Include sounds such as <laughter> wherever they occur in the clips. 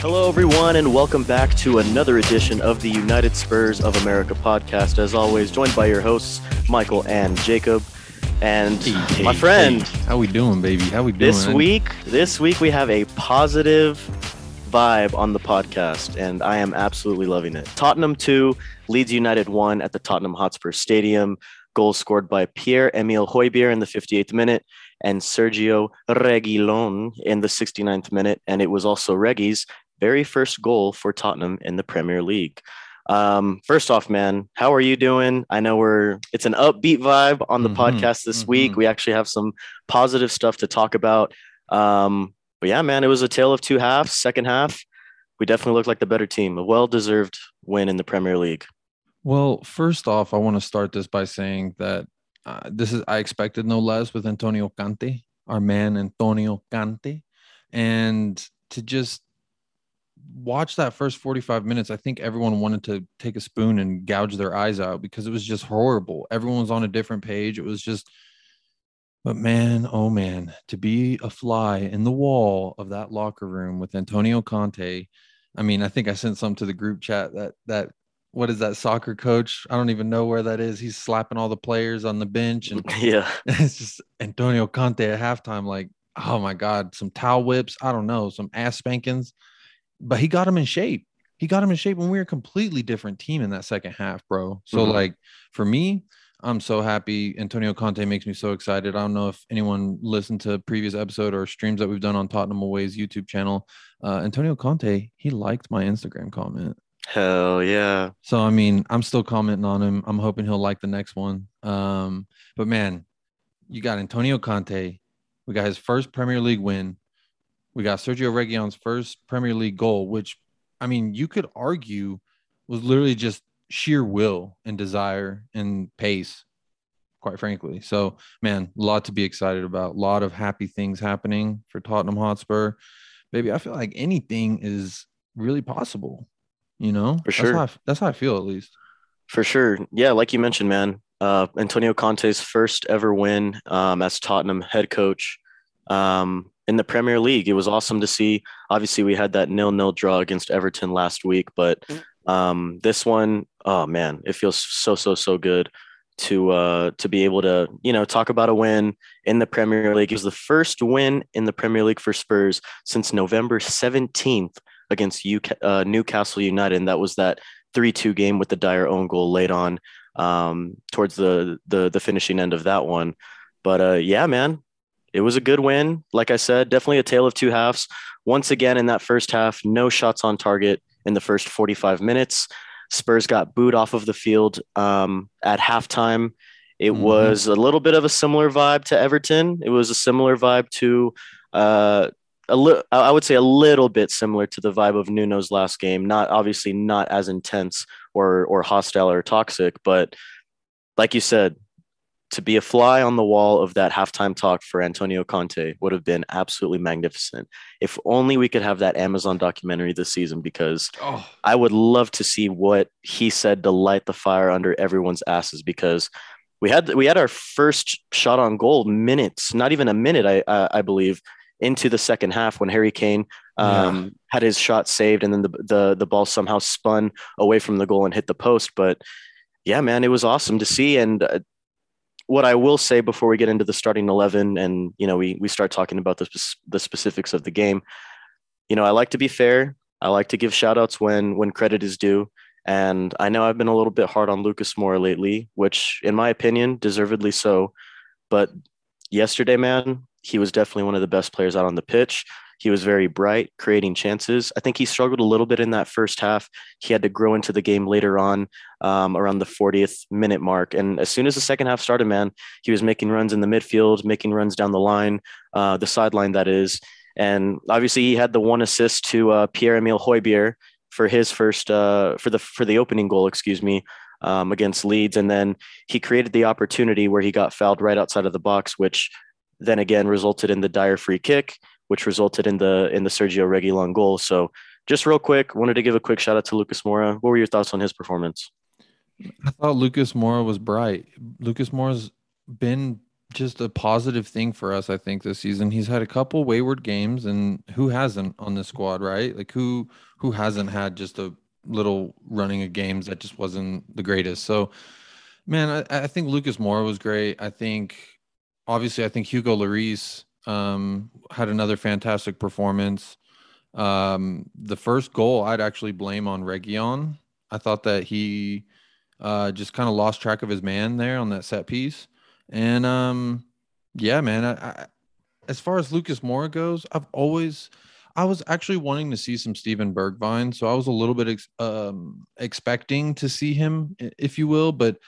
Hello, everyone, and welcome back to another edition of the United Spurs of America podcast. As always, joined by your hosts, Michael and Jacob. And Hey, my hey, friend, hey. how we doing, baby? How we doing? this week, this week we have a positive vibe on the podcast, and I am absolutely loving it. Tottenham 2, Leeds United 1 at the Tottenham Hotspur Stadium. Goals scored by Pierre Emile Højbjerg in the 58th minute and Sergio Reguilon in the 69th minute. And it was also Reggie's very first goal for Tottenham in the Premier League. Um, first off, man, how are you doing? I know we're it's an upbeat vibe on the Mhm, podcast this week. mhm. We actually have some positive stuff to talk about. Um, but yeah, man, it was a tale of two halves. Second half, we definitely looked like the better team. A well-deserved win in the Premier League. Well, first off, I want to start this by saying that uh, this is I expected no less with Antonio Conte, our man Antonio Conte, and to just watch that first 45 minutes, I think everyone wanted to take a spoon and gouge their eyes out because it was just horrible. Everyone was on a different page. It was just but man, oh man, to be a fly in the wall of that locker room with Antonio Conte. I mean, I think I sent some to the group chat that that what is that soccer coach? I don't even know where that is. He's slapping all the players on the bench and <laughs> yeah, <laughs> it's just Antonio Conte at halftime like, oh my god, some towel whips, I don't know, some ass spankings. But he got him in shape. He got him in shape when we were a completely different team in that second half, bro. So Mhm. like for me, I'm so happy. Antonio Conte makes me so excited. I don't know if anyone listened to previous episode or streams that we've done on Tottenham Away's YouTube channel. Uh, Antonio Conte, he liked my Instagram comment. hell yeah. So I mean, I'm still commenting on him. I'm hoping he'll like the next one. Um, but man, you got Antonio Conte. We got his first Premier League win. We got Sergio Reguilon's first Premier League goal, which I mean, you could argue was literally just sheer will and desire and pace, quite frankly. So, man, a lot to be excited about. A lot of happy things happening for Tottenham Hotspur. Baby, I feel like anything is really possible. You know, For That's sure. how I, that's how I feel, at least. For sure. Yeah, like you mentioned, man. Uh, Antonio Conte's first ever win um, as Tottenham head coach um, in the Premier League. It was awesome to see. Obviously, we had that nil-nil draw against Everton last week, but um, this one, oh man, it feels so so so good to uh, to be able to you know talk about a win in the Premier League. It was the first win in the Premier League for Spurs since November seventeenth against UK, uh, Newcastle United, and that was that three-two game with the Dier own goal late on um, towards the, the the finishing end of that one. But uh, yeah, man, it was a good win. Like I said, definitely a tale of two halves. Once again, in that first half, no shots on target in the first 45 minutes. Spurs got booed off of the field um, at halftime. It Mhm. was a little bit of a similar vibe to Everton. It was a similar vibe to uh, a li- I would say a little bit similar to the vibe of Nuno's last game. Not obviously not as intense or or hostile or toxic, but like you said, to be a fly on the wall of that halftime talk for Antonio Conte would have been absolutely magnificent. If only we could have that Amazon documentary this season, because Oh, I would love to see what he said to light the fire under everyone's asses. Because we had we had our first shot on goal minutes, not even a minute, I I, I believe, into the second half when Harry Kane um, had his shot saved, and then the, the the ball somehow spun away from the goal and hit the post. But yeah, man, it was awesome to see. And uh, what I will say before we get into the starting eleven, and you know, we we start talking about the the specifics of the game. You know, I like to be fair. I like to give shout outs when when credit is due. And I know I've been a little bit hard on Lucas Moura lately, which, in my opinion, deservedly so. But yesterday, man, he was definitely one of the best players out on the pitch. He was very bright, creating chances. I think he struggled a little bit in that first half. He had to grow into the game later on, um, around the 40th minute mark. And as soon as the second half started, man, he was making runs in the midfield, making runs down the line, uh, the sideline, that is. And obviously, he had the one assist to uh, Pierre Emile Højbjerg for his first uh, for the for the opening goal, excuse me, um, against Leeds, and then he created the opportunity where he got fouled right outside of the box, which then again resulted in the Dier free kick, which resulted in the in the Sergio Reguilon goal. So just real quick, wanted to give a quick shout out to Lucas Moura. What were your thoughts on his performance? I thought Lucas Moura was bright. Lucas Moura's been just a positive thing for us, I think, this season. He's had a couple wayward games, and who hasn't on this squad, right? Like who who hasn't had just a little running of games that just wasn't the greatest. So, man, I, I think Lucas Moura was great. I think, obviously, I think Hugo Lloris um, had another fantastic performance. Um, the first goal I'd actually blame on Reguilón. I thought that he uh, just kind of lost track of his man there on that set piece. And um, yeah, man, I, I, as far as Lucas Moura goes, I've always I was actually wanting to see some Steven Bergwijn, so I was a little bit ex- um, expecting to see him, if you will. But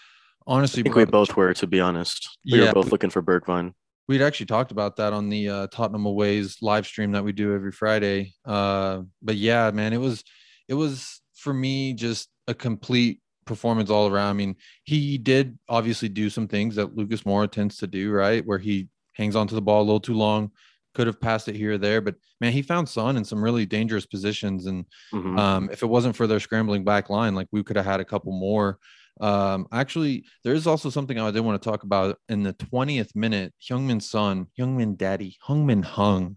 honestly, I think bro, we both were, to be honest. We yeah, were both looking for Bergwijn. We'd actually talked about that on the uh, Tottenham Aways live stream that we do every Friday. Uh, but yeah, man, it was it was for me just a complete performance all around. I mean, he did obviously do some things that Lucas Moura tends to do, right? Where he hangs onto the ball a little too long, could have passed it here or there. But man, he found Son in some really dangerous positions. And mm-hmm. um, if it wasn't for their scrambling back line, like we could have had a couple more. Um, actually, there is also something I did want to talk about in the 20th minute. Heung-min Son, Heung-min Daddy, Heung-min Hung.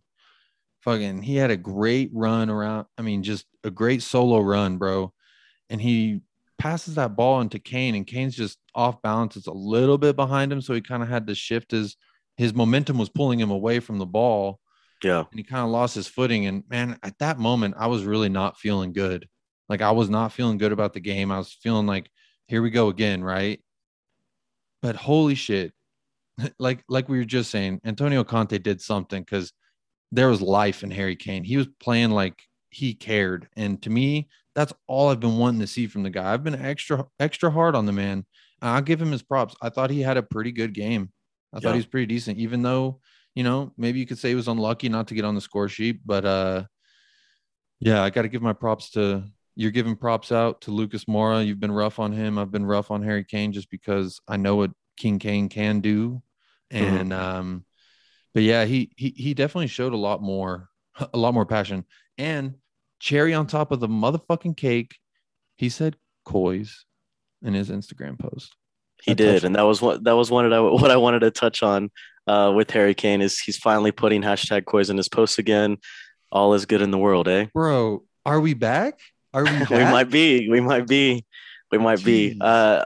Fucking, he had a great run around. I mean, just a great solo run, bro. And he passes that ball into Kane, and Kane's just off balance. It's a little bit behind him, so he kind of had to shift his his momentum was pulling him away from the ball. Yeah, and he kind of lost his footing. And man, at that moment, I was really not feeling good. Like I was not feeling good about the game. I was feeling like, here we go again, right? But holy shit, <laughs> like like we were just saying, Antonio Conte did something because there was life in Harry Kane. He was playing like he cared, and to me, that's all I've been wanting to see from the guy. I've been extra extra hard on the man. I'll give him his props. I thought he had a pretty good game. I yeah. thought he was pretty decent, even though you know maybe you could say he was unlucky not to get on the score sheet. But uh, yeah, I got to give my props to you're giving props out to Lucas Moura. You've been rough on him. I've been rough on Harry Kane just because I know what King Kane can do, mm-hmm. and mm-hmm. um, but yeah, he he he definitely showed a lot more, a lot more passion. And cherry on top of the motherfucking cake, he said "coys" in his Instagram post. He did, and that was what that was one I, <laughs> what I wanted to touch on uh, with Harry Kane is he's finally putting hashtag coys in his posts again. All is good in the world, eh? Bro, are we back? Are we? <laughs> We might be. We might be. We might Jeez. be. Uh,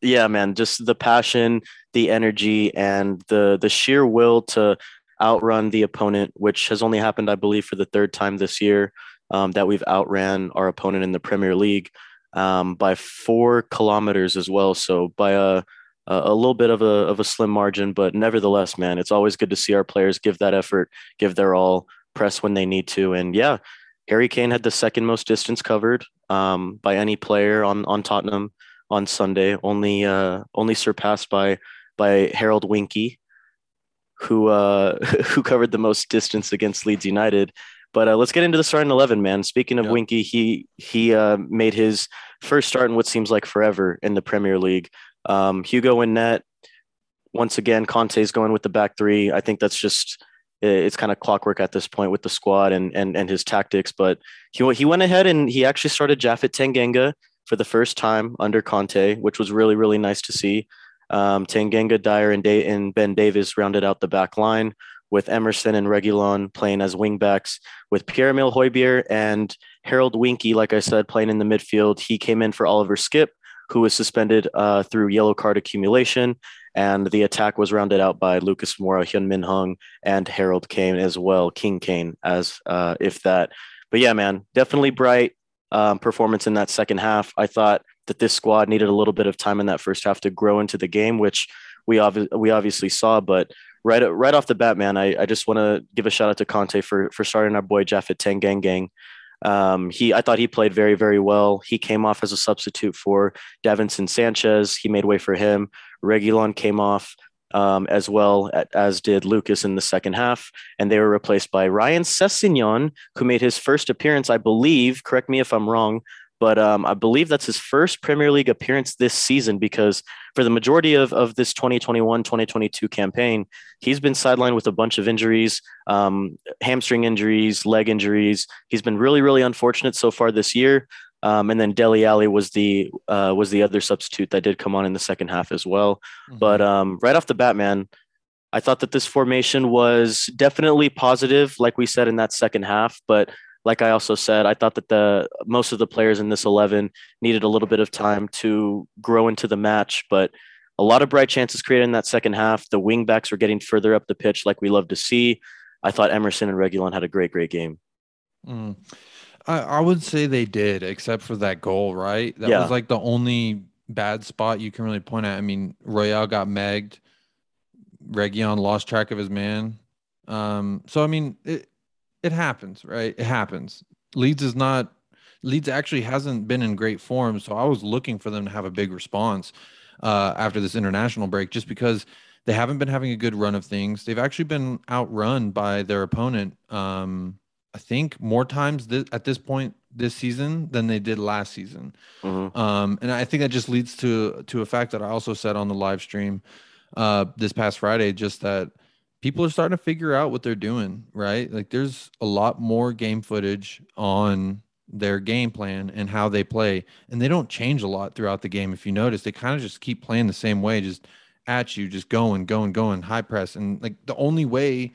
yeah, man. Just the passion, the energy, and the the sheer will to outrun the opponent, which has only happened, I believe, for the third time this year um, that we've outran our opponent in the Premier League um, by four kilometers as well. So by a a little bit of a of a slim margin, but nevertheless, man, it's always good to see our players give that effort, give their all, press when they need to, and yeah, Harry Kane had the second most distance covered um, by any player on on Tottenham on Sunday, only uh, only surpassed by by Harold Winky, who uh, <laughs> who covered the most distance against Leeds United but uh, let's get into the starting eleven, man. Speaking of. Winky, he he uh, made his first start in what seems like forever in the Premier League. Um, Hugo in net. Once again, Conte's going with the back three. I think that's just it's kind of clockwork at this point with the squad and and and his tactics. But he he went ahead and he actually started Japhet Tanganga for the first time under Conte, which was really really nice to see. Um, Dier, and, da- and Ben Davies rounded out the back line with Emerson and Reguilón playing as wingbacks, with Pierre-Emile Højbjerg and Harold Winky, like I said, playing in the midfield. He came in for Oliver Skipp, who was suspended uh, through yellow card accumulation. And the attack was rounded out by Lucas Moura, Heung-min Hung, and Harold Kane as well, King Kane, as uh, if that. But yeah, man, definitely bright um, performance in that second half. I thought that this squad needed a little bit of time in that first half to grow into the game, which we, we obviously saw. But right right off the bat, man, I, I just want to give a shout out to Conte for for starting our boy Japhet Tanganga. Um, he I thought he played very very well. He came off as a substitute for Davinson Sanchez. He made way for him. Reguilón came off um, as well as did Lucas in the second half, and they were replaced by Ryan Sessegnon, who made his first appearance, I believe. Correct me if I'm wrong, but um, I believe that's his first Premier League appearance this season because for the majority of, of this 2021 2022 campaign, he's been sidelined with a bunch of injuries, um, hamstring injuries, leg injuries. He's been really, really unfortunate so far this year. Um, and then Dele Alli was the uh, was the other substitute that did come on in the second half as well. Mm-hmm. But um, right off the bat, man, I thought that this formation was definitely positive, like we said in that second half. But like I also said, I thought that the most of the players in this eleven needed a little bit of time to grow into the match. But a lot of bright chances created in that second half. The wingbacks were getting further up the pitch, like we love to see. I thought Emerson and Reguilon had a great, great game. Mm. I, I would say they did, except for that goal, right? That yeah. was like the only bad spot you can really point at. I mean, Royal got megged. Reguilon lost track of his man. Um, so I mean, it it happens, right? It happens. Leeds is not Leeds actually hasn't been in great form, so I was looking for them to have a big response uh, after this international break, just because they haven't been having a good run of things. They've actually been outrun by their opponent. Um, I think more times th- at this point this season than they did last season. Mm-hmm. Um, and I think that just leads to to a fact that I also said on the live stream uh, this past Friday, just that people are starting to figure out what they're doing, right? Like there's a lot more game footage on their game plan and how they play, and they don't change a lot throughout the game. If you notice, they kind of just keep playing the same way, just at you, just going, going, going, high press, and like the only way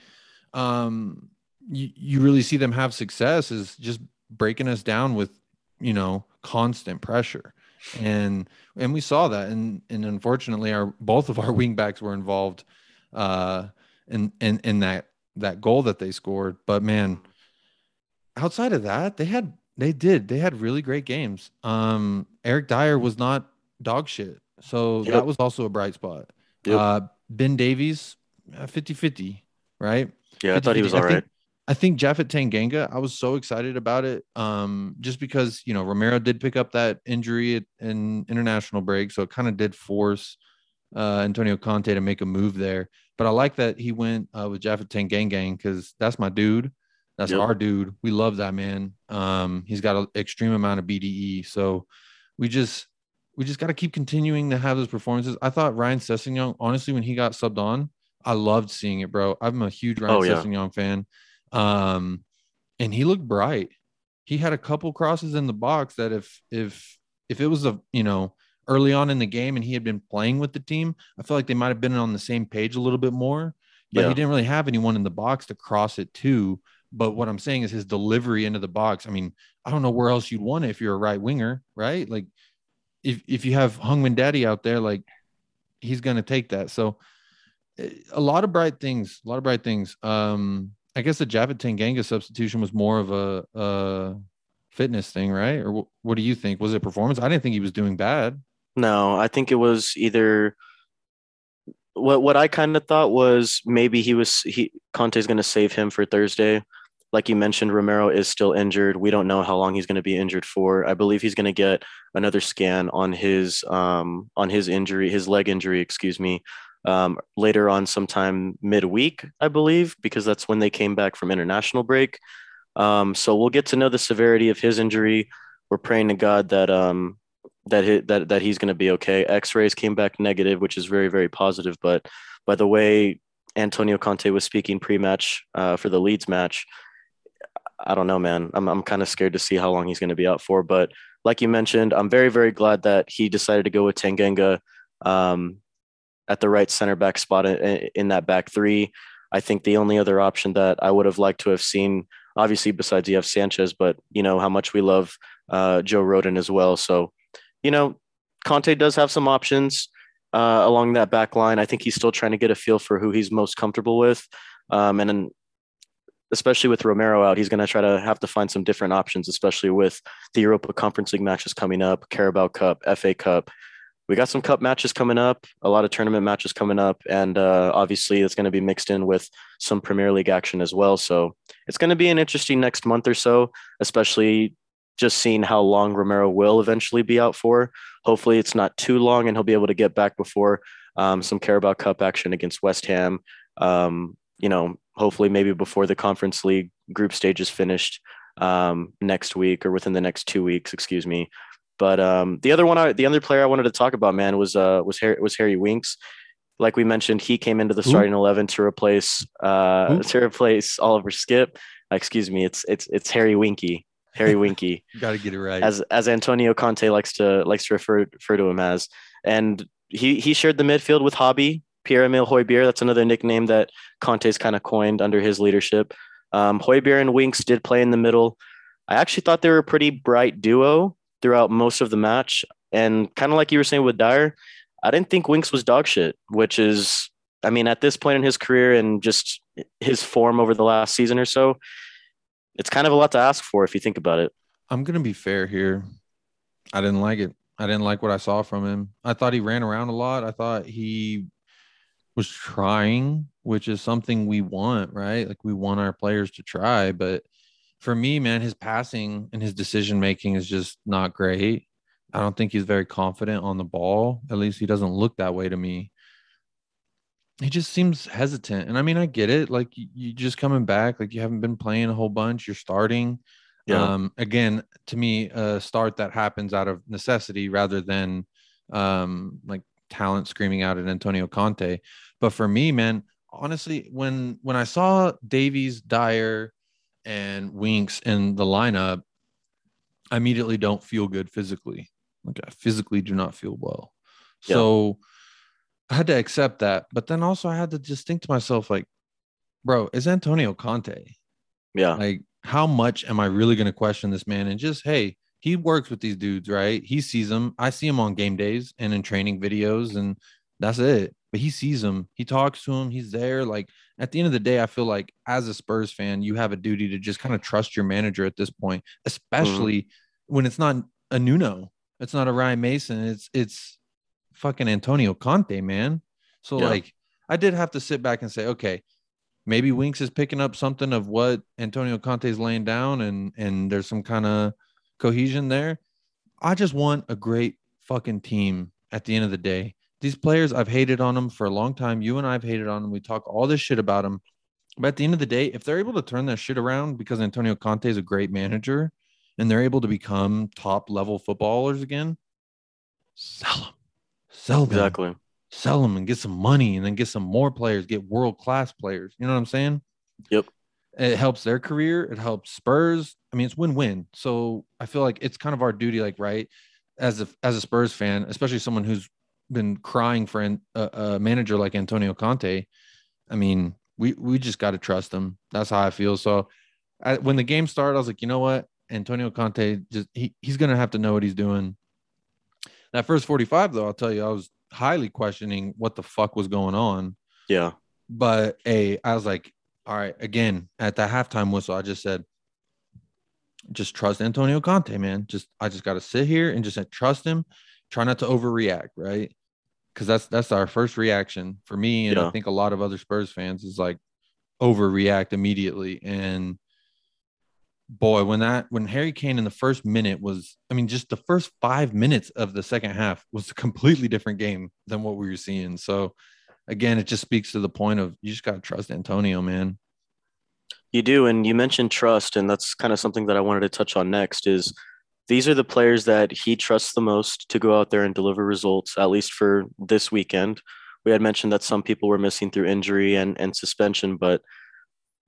um you, you really see them have success is just breaking us down with you know constant pressure and and we saw that and and unfortunately our both of our <laughs> wingbacks were involved uh in in in that that goal that they scored but man outside of that they had they did they had really great games um eric Dier was not dog shit so yep. that was also a bright spot yep. uh ben davies 50 50 right yeah 50, i thought he was all right I think Japhet Tanganga, I was so excited about it. Um, just because, you know, Romero did pick up that injury in international break. So it kind of did force uh, Antonio Conte to make a move there. But I like that he went uh, with Gang Gang because that's my dude. That's yep. our dude. We love that man. Um, he's got an extreme amount of BDE. So we just, we just got to keep continuing to have those performances. I thought Ryan Sessegnon, honestly, when he got subbed on, I loved seeing it, bro. I'm a huge Ryan oh, yeah. Sessegnon fan. Um, and he looked bright. He had a couple crosses in the box that if if if it was a you know early on in the game and he had been playing with the team, I feel like they might have been on the same page a little bit more. But yeah. he didn't really have anyone in the box to cross it to. But what I'm saying is his delivery into the box. I mean, I don't know where else you'd want it if you're a right winger, right? Like if if you have Hungman Daddy out there, like he's gonna take that. So eh, a lot of bright things, a lot of bright things. Um, I guess the Japhet Tanganga substitution was more of a, a fitness thing, right? Or w- what do you think? Was it performance? I didn't think he was doing bad. No, I think it was either what what I kind of thought was maybe he was he Conte's going to save him for Thursday. Like you mentioned, Romero is still injured. We don't know how long he's going to be injured for. I believe he's going to get another scan on his um on his injury, his leg injury, excuse me, um, later on, sometime midweek, I believe, because that's when they came back from international break. Um, so we'll get to know the severity of his injury. We're praying to God that um, that he, that that he's going to be okay. X-rays came back negative, which is very very positive. But by the way Antonio Conte was speaking pre-match uh, for the Leeds match, I don't know, man. I'm I'm kind of scared to see how long he's going to be out for. But like you mentioned, I'm very very glad that he decided to go with Tanganga. Um, at the right center back spot in, in that back three. I think the only other option that I would have liked to have seen, obviously besides EF Sanchez, but you know how much we love uh, Joe Rodon as well. So, you know, Conte does have some options uh, along that back line. I think he's still trying to get a feel for who he's most comfortable with, um, and then especially with Romero out, he's going to try to have to find some different options, especially with the Europa Conference League matches coming up, Carabao Cup, FA Cup we got some cup matches coming up, a lot of tournament matches coming up, and uh, obviously it's going to be mixed in with some Premier League action as well. So it's going to be an interesting next month or so, especially just seeing how long Romero will eventually be out for. Hopefully, it's not too long, and he'll be able to get back before um, some Carabao Cup action against West Ham. Um, you know, hopefully, maybe before the Conference League group stage is finished um, next week or within the next two weeks, excuse me. But um, the other one, I, the other player I wanted to talk about, man, was uh, was Harry, was Harry Winks. Like we mentioned, he came into the starting Ooh. eleven to replace uh, to replace Oliver Skipp. excuse me, it's it's it's Harry Winky. Harry Winky. <laughs> Got to get it right. As as Antonio Conte likes to likes to refer refer to him as, and he he shared the midfield with Hobby Pierre Emile Højbjerg. That's another nickname that Conte's kind of coined under his leadership. Um, Højbjerg and Winks did play in the middle. I actually thought they were a pretty bright duo throughout most of the match, and kind of like you were saying with Dier, I didn't think Winks was dog shit, which is, I mean, at this point in his career and just his form over the last season or so, it's kind of a lot to ask for if you think about it. I'm gonna be fair here. I didn't like it. I didn't like what I saw from him. I thought he ran around a lot. I thought he was trying, which is something we want, right? Like we want our players to try. But for me, man, his passing and his decision making is just not great. I don't think he's very confident on the ball. At least he doesn't look that way to me. He just seems hesitant. And I mean, I get it. Like you just coming back, like you haven't been playing a whole bunch, you're starting. Yeah. Um, again, to me, a start that happens out of necessity rather than um, like talent screaming out at Antonio Conte. But for me, man, honestly, when when I saw Davies, Dier, and Winks in the lineup, I immediately don't feel good physically. Like I physically do not feel well. Yeah. So I had to accept that. But then also I had to just think to myself, like, bro, is Antonio Conte? Yeah. Like, how much am I really going to question this man? And just, hey, he works with these dudes, right? He sees them. I see him on game days and in training videos, and that's it. But he sees them. He talks to him. He's there. Like at the end of the day, I feel like as a Spurs fan, you have a duty to just kind of trust your manager at this point, especially mm-hmm. when it's not a Nuno. It's not a Ryan Mason. It's it's fucking Antonio Conte, man. So yeah. like I did have to sit back and say, okay, maybe Winks is picking up something of what Antonio Conte is laying down and and there's some kind of cohesion there. I just want a great fucking team at the end of the day. These players, I've hated on them for a long time. You and I've hated on them. We talk all this shit about them. But at the end of the day, if they're able to turn that shit around because Antonio Conte is a great manager and they're able to become top level footballers again, sell them. Sell them. Exactly. Sell them and get some money and then get some more players, get world class players. You know what I'm saying? Yep. It helps their career. It helps Spurs. I mean, it's win win. So I feel like it's kind of our duty, like, right, as a as a Spurs fan, especially someone who's been crying for an, a, a manager like Antonio Conte. I mean, we we just got to trust him. That's how I feel. So I, when the game started, I was like, you know what, Antonio Conte just he, he's gonna have to know what he's doing. That first 45, though, I'll tell you, I was highly questioning what the fuck was going on. Yeah. But a, I was like, all right, again, at the halftime whistle, I just said, just trust Antonio Conte, man. Just I just got to sit here and just trust him. Try not to overreact, right? Because that's that's our first reaction for me, and yeah. I think a lot of other Spurs fans is like overreact immediately. And boy, when that when Harry Kane in the first minute was, I mean, just the first five minutes of the second half was a completely different game than what we were seeing. So again, it just speaks to the point of you just got to trust Antonio, man. You do, and you mentioned trust, and that's kind of something that I wanted to touch on next. Is these are the players that he trusts the most to go out there and deliver results, at least for this weekend. We had mentioned that some people were missing through injury and, and suspension, but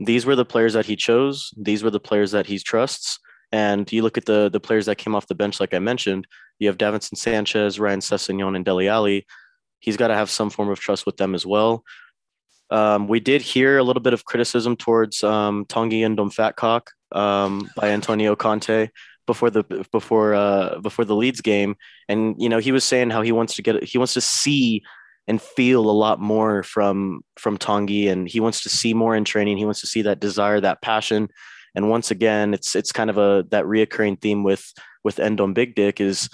these were the players that he chose. These were the players that he trusts. And you look at the the players that came off the bench, like I mentioned, you have Davinson Sanchez, Ryan Sessegnon, and Dele Alli. He's got to have some form of trust with them as well. Um, we did hear a little bit of criticism towards um, Tanguy Ndombele um, by Antonio Conte before the before uh, before the Leeds game, and you know he was saying how he wants to get he wants to see and feel a lot more from from Tanguy and he wants to see more in training. He wants to see that desire, that passion, and once again, it's it's kind of a that reoccurring theme with with Endom Big Dick is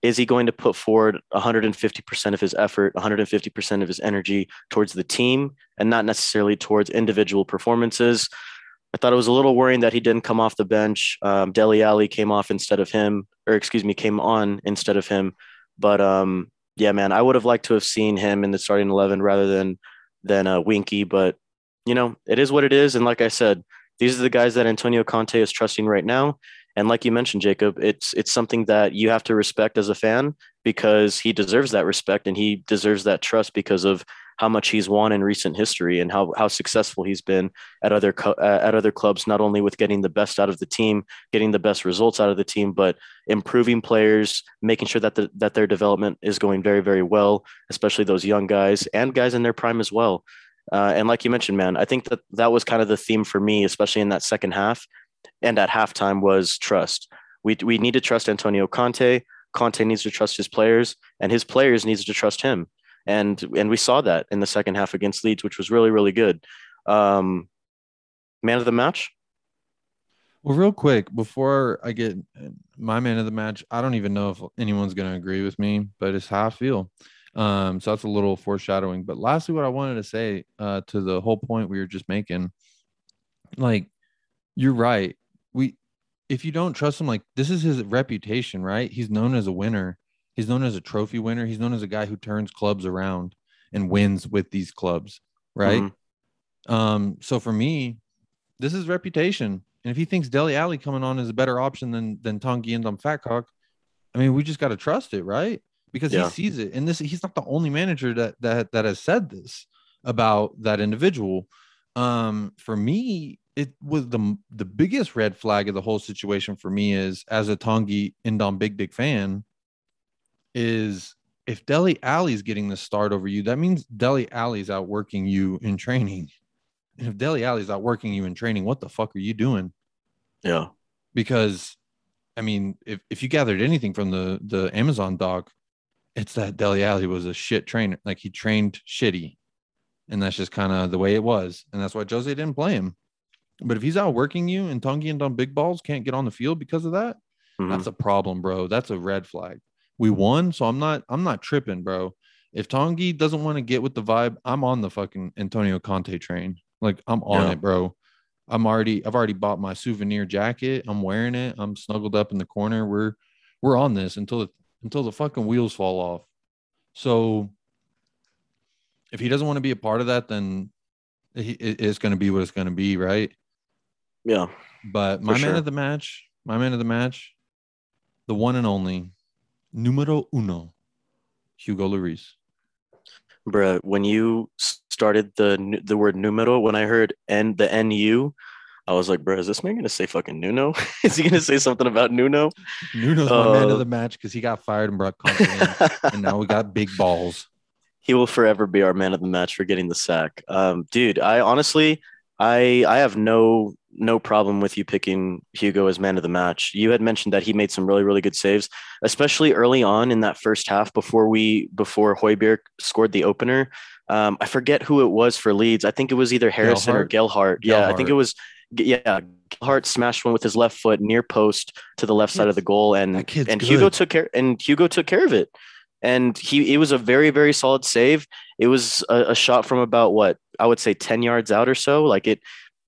is he going to put forward 150% of his effort, 150% of his energy towards the team and not necessarily towards individual performances? I thought it was a little worrying that he didn't come off the bench. Um, Dele Alli came off instead of him, or excuse me, came on instead of him. But um, yeah, man, I would have liked to have seen him in the starting 11 rather than than uh, Winky. But you know, it is what it is. And like I said, these are the guys that Antonio Conte is trusting right now. And like you mentioned, Jacob, it's it's something that you have to respect as a fan because he deserves that respect and he deserves that trust because of how much he's won in recent history and how how successful he's been at other co- uh, at other clubs, not only with getting the best out of the team, getting the best results out of the team, but improving players, making sure that the, that their development is going very very well, especially those young guys and guys in their prime as well. Uh, and like you mentioned, man, I think that that was kind of the theme for me, especially in that second half and at halftime was trust. We, we need to trust Antonio Conte. Conte needs to trust his players, and his players needs to trust him. And and we saw that in the second half against Leeds, which was really really good. Um, man of the match. Well, real quick before I get my man of the match, I don't even know if anyone's going to agree with me, but it's how I feel. Um, so that's a little foreshadowing. But lastly, what I wanted to say uh, to the whole point we were just making, like you're right. We if you don't trust him, like this is his reputation, right? He's known as a winner. He's known as a trophy winner. He's known as a guy who turns clubs around and wins with these clubs, right? Mm-hmm. Um, so for me, this is reputation. And if he thinks Dele Alli coming on is a better option than than Tanguy and on Fatcock, I mean, we just got to trust it, right? Because yeah. he sees it. And this he's not the only manager that that that has said this about that individual. Um, for me, it was the the biggest red flag of the whole situation for me is as a Tanguy Indom big big fan is if Dele Alli's getting the start over you, that means Dele Alli's outworking you in training. And if Dele Alli's outworking you in training, what the fuck are you doing? Yeah. Because I mean, if, if you gathered anything from the the Amazon doc, it's that Dele Alli was a shit trainer. Like he trained shitty. And that's just kind of the way it was. And that's why Jose didn't play him. But if he's outworking you and Tanguy and on big balls can't get on the field because of that, mm-hmm. that's a problem, bro. That's a red flag. We won, so I'm not I'm not tripping, bro. If Tanguy doesn't want to get with the vibe, I'm on the fucking Antonio Conte train. Like I'm on yeah. it, bro. I'm already I've already bought my souvenir jacket. I'm wearing it. I'm snuggled up in the corner. We're we're on this until the until the fucking wheels fall off. So if he doesn't want to be a part of that, then it's going to be what it's going to be, right? Yeah. But my man sure. of the match, my man of the match, the one and only, numero uno, Hugo Lloris. Bruh, when you started the the word numero, when I heard N the NU, I was like, bro, is this man gonna say fucking Nuno? <laughs> is he gonna say something about Nuno? Nuno's uh, my man of the match because he got fired and brought Conte <laughs> and now we got big balls. He will forever be our man of the match for getting the sack. Um, dude, I honestly, I I have no no problem with you picking Hugo as man of the match. You had mentioned that he made some really really good saves, especially early on in that first half before we before Højbjerg scored the opener. Um, I forget who it was for Leeds. I think it was either Harrison or Gelhardt. Yeah, I think it was yeah, Gelhardt smashed one with his left foot near post to the left side of the goal, and and good. Hugo took care and Hugo took care of it and he it was a very very solid save. It was a, a, shot from about what I would say ten yards out or so. Like it,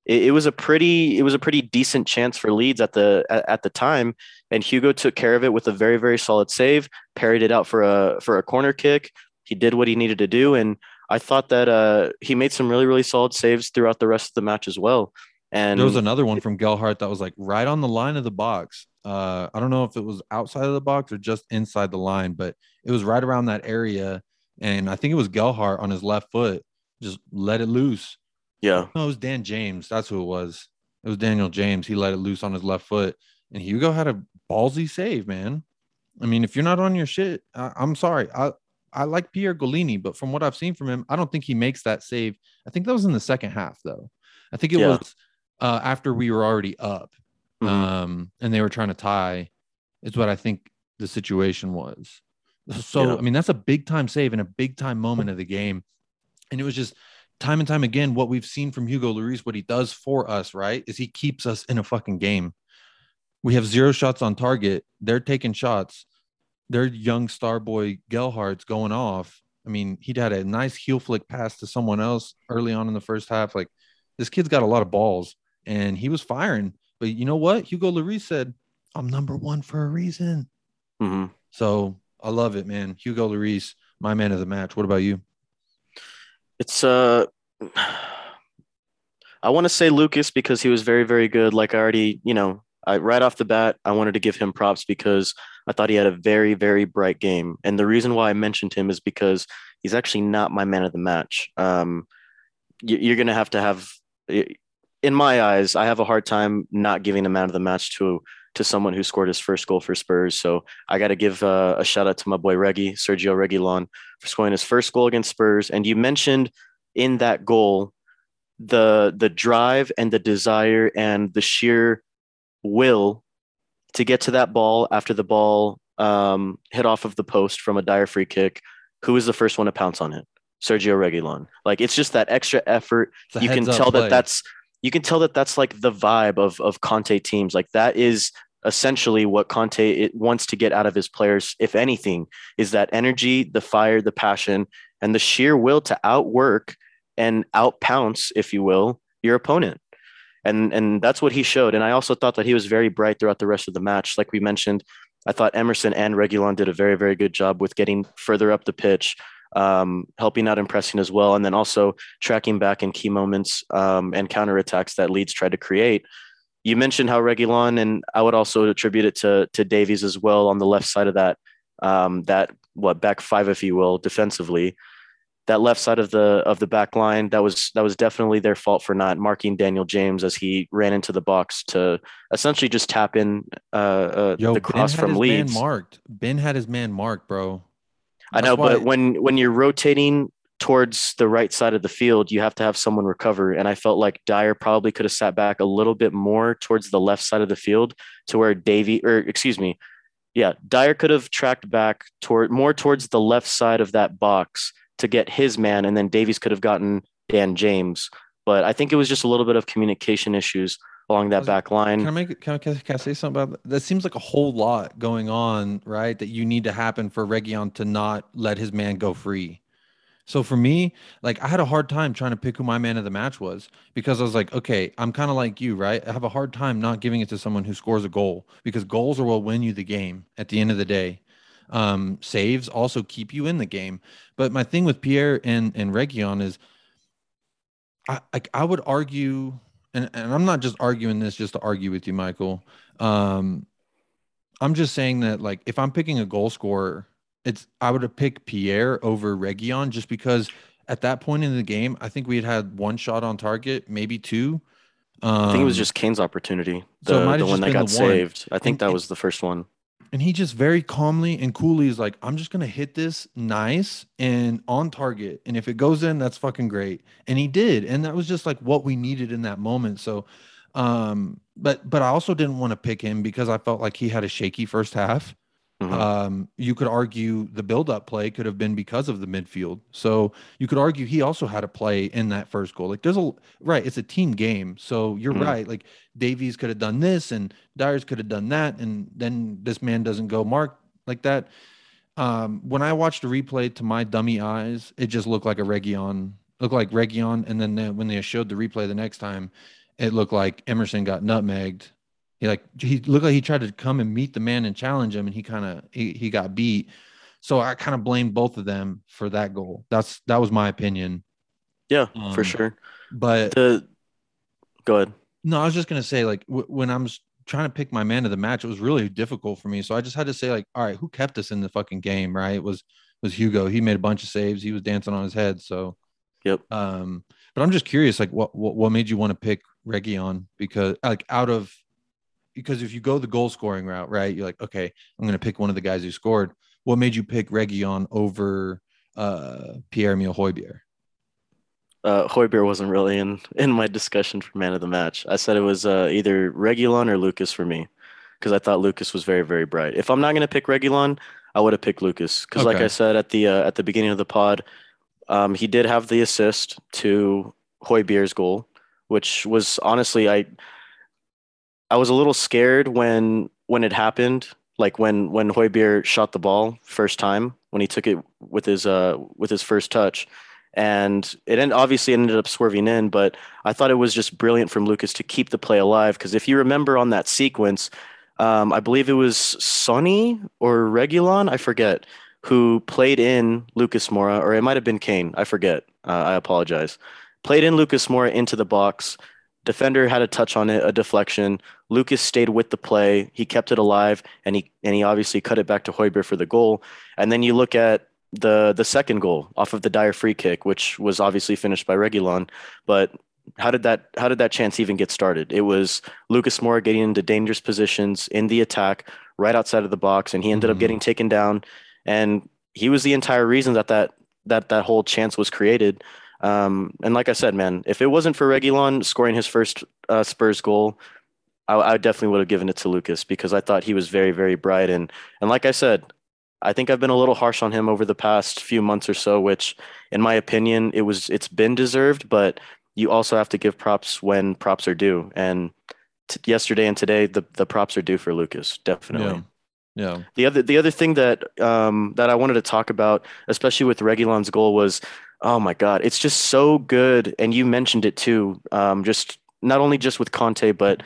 it, it was a pretty it was a pretty decent chance for Leeds at the at, at, the time, and Hugo took care of it with a very very solid save. Parried it out for a for a corner kick. He did what he needed to do, and I thought that uh, he made some really really solid saves throughout the rest of the match as well. And there was another one from Gelhardt that was like right on the line of the box. Uh, I don't know if it was outside of the box or just inside the line, but it was right around that area. And I think it was Gelhardt on his left foot, just let it loose. Yeah. No, it was Dan James. That's who it was. It was Daniel James. He let it loose on his left foot. And Hugo had a ballsy save, man. I mean, if you're not on your shit, I, am sorry. I, I like Pierre Gollini, but from what I've seen from him, I don't think he makes that save. I think that was in the second half, though. I think it yeah. was uh, after we were already up mm-hmm. um, and they were trying to tie, is what I think the situation was. So, yeah. I mean, that's a big time save and a big time moment of the game. And it was just time and time again what we've seen from Hugo Lloris, what he does for us, right? Is he keeps us in a fucking game. We have zero shots on target. They're taking shots. Their young star boy Gelhardt's going off. I mean, he'd had a nice heel flick pass to someone else early on in the first half. Like this kid's got a lot of balls and he was firing. But you know what? Hugo Lloris said, I'm number one for a reason. Mm-hmm. So I love it, man. Hugo Lloris, my man of the match. What about you? It's uh <sighs> I want to say Lucas because he was very, very good. Like I already, you know, I, right off the bat, I wanted to give him props because I thought he had a very, very bright game. And the reason why I mentioned him is because he's actually not my man of the match. Um, you, are going to have to have, in my eyes, I have a hard time not giving a man of the match to to someone who scored his first goal for Spurs. So I got to give uh, a shout out to my boy Reggie, Sergio Reguilon, for scoring his first goal against Spurs. And you mentioned in that goal the the drive and the desire and the sheer will to get to that ball after the ball um, hit off of the post from a Dier free kick. Who was the first one to pounce on it? Sergio Reguilon. Like it's just that extra effort. You can tell play. that that's you can tell that that's like the vibe of of Conte teams. Like that is essentially what Conte wants to get out of his players, if anything, is that energy, the fire, the passion, and the sheer will to outwork and outpounce, if you will, your opponent. And and that's what he showed. And I also thought that he was very bright throughout the rest of the match. Like we mentioned, I thought Emerson and Reguilon did a very, very good job with getting further up the pitch, um, helping out impressing as well, and then also tracking back in key moments um, and counterattacks that Leeds tried to create. You mentioned how Reguilon, and I would also attribute it to to Davies as well on the left side of that um, that what back five, if you will, defensively. That left side of the of the back line that was that was definitely their fault for not marking Daniel James as he ran into the box to essentially just tap in uh, uh, Yo, the cross from Leeds. Man marked. Ben had his man marked, bro. I know, but when when you're rotating towards the right side of the field, you have to have someone recover. And I felt like Dier probably could have sat back a little bit more towards the left side of the field to where Davy, or excuse me, yeah, Dier could have tracked back toward more towards the left side of that box to get his man, and then Davies could have gotten Dan James. But I think it was just a little bit of communication issues along that back line. Can I make can I, can I say something about that? That seems like a whole lot going on, right? That you need to happen for Reguilon to not let his man go free. So for me, like I had a hard time trying to pick who my man of the match was because I was like, okay, I'm kind of like you, right? I have a hard time not giving it to someone who scores a goal because goals are what win you the game at the end of the day. Um, saves also keep you in the game. But my thing with Pierre and and Reguilon is, I like I would argue and, and I'm not just arguing this just to argue with you, Michael. Um, I'm just saying that like if I'm picking a goal scorer, it's I would have picked Pierre over Reguilon just because at that point in the game, I think we had had one shot on target, maybe two. Um, I think it was um, just Kane's opportunity, the, so the one that got saved. I think and, that was the first one and he just very calmly and coolly is like, I'm just gonna hit this nice and on target. And if it goes in, that's fucking great. And he did. And that was just like what we needed in that moment. So um, but but I also didn't want to pick him because I felt like he had a shaky first half. Mm-hmm. Um, you could argue the build-up play could have been because of the midfield. So you could argue he also had a play in that first goal. Like there's a right, it's a team game. So you're mm-hmm. right. Like Davies could have done this and Diers could have done that, and then this man doesn't go mark like that. Um, when I watched the replay to my dummy eyes, it just looked like a Reguilon, looked like Reguilon, and then the, when they showed the replay the next time, it looked like Emerson got nutmegged he like he looked like he tried to come and meet the man and challenge him, and he kind of he, he got beat. So I kind of blame both of them for that goal. That's that was my opinion. Yeah, um, for sure. But the go ahead. No, I was just gonna say like w- when I'm trying to pick my man of the match, it was really difficult for me. So I just had to say like, all right, who kept us in the fucking game? Right? It was was Hugo. He made a bunch of saves. He was dancing on his head. So yep. Um, but I'm just curious, like what what, what made you want to pick Reguilon? Because like out of because if you go the goal scoring route, right, you're like, okay, I'm going to pick one of the guys who scored. What made you pick Reguilon over uh, Pierre Emile Højbjerg? Uh, Højbjerg wasn't really in in my discussion for man of the match. I said it was uh, either Reguilon or Lucas for me because I thought Lucas was very very bright. If I'm not going to pick Reguilon, I would have picked Lucas because, okay. like I said at the uh, at the beginning of the pod, um, he did have the assist to Højbjerg's goal, which was honestly I I was a little scared when when it happened, like when when Højbjerg shot the ball first time when he took it with his uh with his first touch, and it ended, obviously ended up swerving in. But I thought it was just brilliant from Lucas to keep the play alive because if you remember on that sequence, um, I believe it was Sonny or Reguilon, I forget, who played in Lucas Moura, or it might have been Kane, I forget. Uh, I apologize. Played in Lucas Moura into the box defender had a touch on it, a deflection. Lucas stayed with the play. He kept it alive, and he and he obviously cut it back to Højbjerg for the goal. And then you look at the the second goal off of the Dier free kick, which was obviously finished by Reguilon. But how did that how did that chance even get started? It was Lucas Moura getting into dangerous positions in the attack, right outside of the box, and he ended mm-hmm. up getting taken down. And he was the entire reason that that that that whole chance was created. Um, and like I said, man, if it wasn't for Reguilon scoring his first uh, Spurs goal, I, I definitely would have given it to Lucas because I thought he was very, very bright. And and like I said, I think I've been a little harsh on him over the past few months or so, which, in my opinion, it was it's been deserved. But you also have to give props when props are due. And t- yesterday and today, the the props are due for Lucas, definitely. Yeah. Yeah. The other the other thing that um, that I wanted to talk about, especially with Reguilon's goal, was Oh my God, it's just so good. And you mentioned it too. Um, just not only just with Conte, but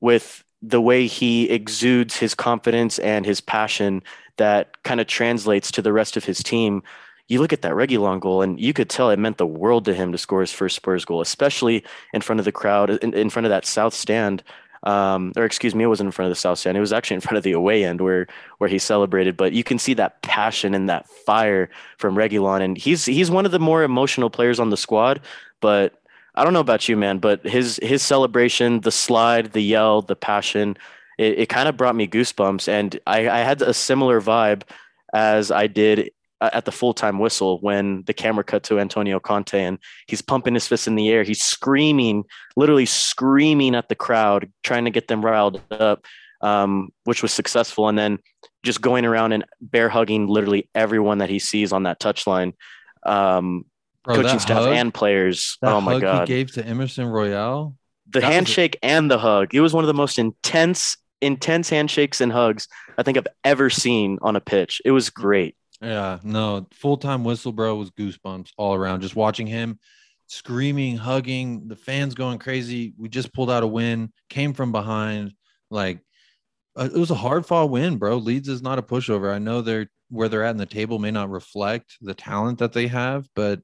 with the way he exudes his confidence and his passion that kind of translates to the rest of his team. You look at that Reguilon goal, and you could tell it meant the world to him to score his first Spurs goal, especially in front of the crowd, in, in front of that south stand um, or excuse me, it wasn't in front of the south stand. It was actually in front of the away end where where he celebrated. But you can see that passion and that fire from Reguilon, and he's he's one of the more emotional players on the squad. But I don't know about you, man, but his his celebration, the slide, the yell, the passion, it, it kind of brought me goosebumps, and I, I had a similar vibe as I did at the full time whistle when the camera cut to Antonio Conte and he's pumping his fist in the air. He's screaming, literally screaming at the crowd, trying to get them riled up, um, which was successful. And then just going around and bear hugging literally everyone that he sees on that touchline, um, Bro, coaching staff hug, and players. oh my god! He gave to Emerson Royal. The handshake and the hug. It was one of the most intense, intense handshakes and hugs I think I've ever seen on a pitch. It was great. Yeah, no, full time whistle, bro, was goosebumps all around. Just watching him screaming, hugging, the fans going crazy. We just pulled out a win, came from behind. Like uh, it was a hard fought win, bro. Leeds is not a pushover. I know they're where they're at in the table may not reflect the talent that they have, but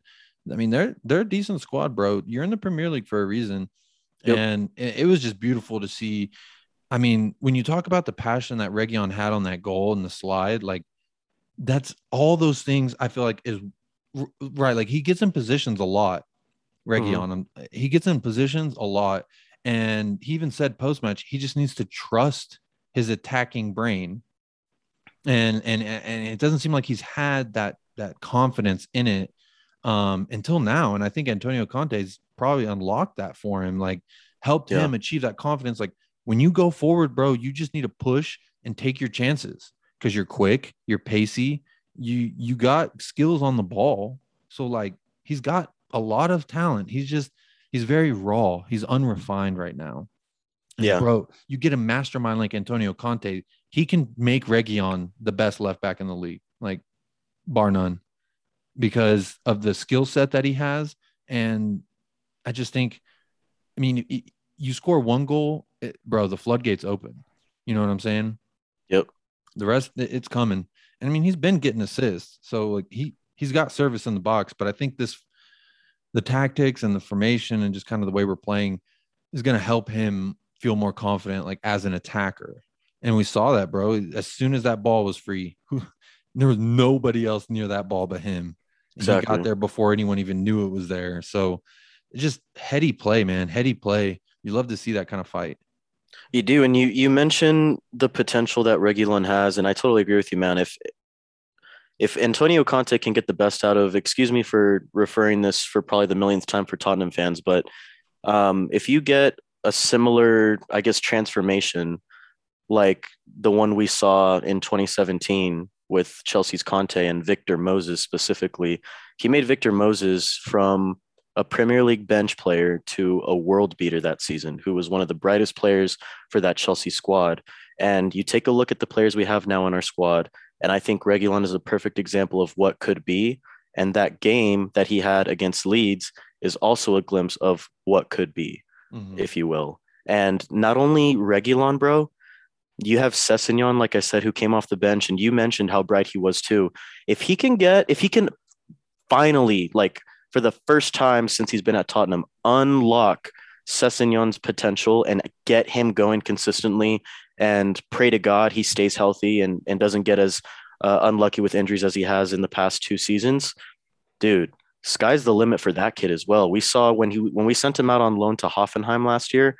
I mean they're they're a decent squad, bro. You're in the Premier League for a reason, yep. and it, was just beautiful to see. I mean, when you talk about the passion that Reguilon had on that goal and the slide, like that's all those things I feel like is right. Like he gets in positions a lot, Reggie mm-hmm. He gets in positions a lot. And he even said post match, he just needs to trust his attacking brain. And and and it doesn't seem like he's had that that confidence in it um until now. And I think Antonio Conte's probably unlocked that for him, like helped yeah. him achieve that confidence. Like when you go forward, bro, you just need to push and take your chances because you're quick, you're pacey, you you got skills on the ball. So like he's got a lot of talent. He's just he's very raw. He's unrefined right now. Yeah, bro. You get a mastermind like Antonio Conte, he can make Reguilon the best left back in the league, like bar none, because of the skill set that he has. And I just think, I mean, you score one goal, it, bro, the floodgates open. You know what I'm saying? Yep. The rest, it's coming. And I mean, he's been getting assists, so like he he's got service in the box. But I think this, the tactics and the formation and just kind of the way we're playing, is going to help him feel more confident, like as an attacker. And we saw that, bro. As soon as that ball was free, <laughs> there was nobody else near that ball but him. Exactly. He got there before anyone even knew it was there. So just heady play, man. Heady play. You love to see that kind of fight. You do, and you you mentioned the potential that Reguilon has, and I totally agree with you, man. If if Antonio Conte can get the best out of, excuse me for referring this for probably the millionth time for Tottenham fans, but um, if you get a similar, I guess, transformation like the one we saw in 2017 with Chelsea's Conte and Victor Moses specifically, he made Victor Moses from a Premier League bench player to a world beater that season, who was one of the brightest players for that Chelsea squad. And you take a look at the players we have now in our squad, and I think Reguilon is a perfect example of what could be. And that game that he had against Leeds is also a glimpse of what could be, mm-hmm. if you will. And not only Reguilon, bro, you have Sessegnon, like I said, who came off the bench, and you mentioned how bright he was too. If he can get, if he can finally like for the first time since he's been at Tottenham, unlock Sessegnon's potential and get him going consistently and pray to God he stays healthy and, and doesn't get as uh, unlucky with injuries as he has in the past two seasons, dude, sky's the limit for that kid as well. We saw when he when we sent him out on loan to Hoffenheim last year,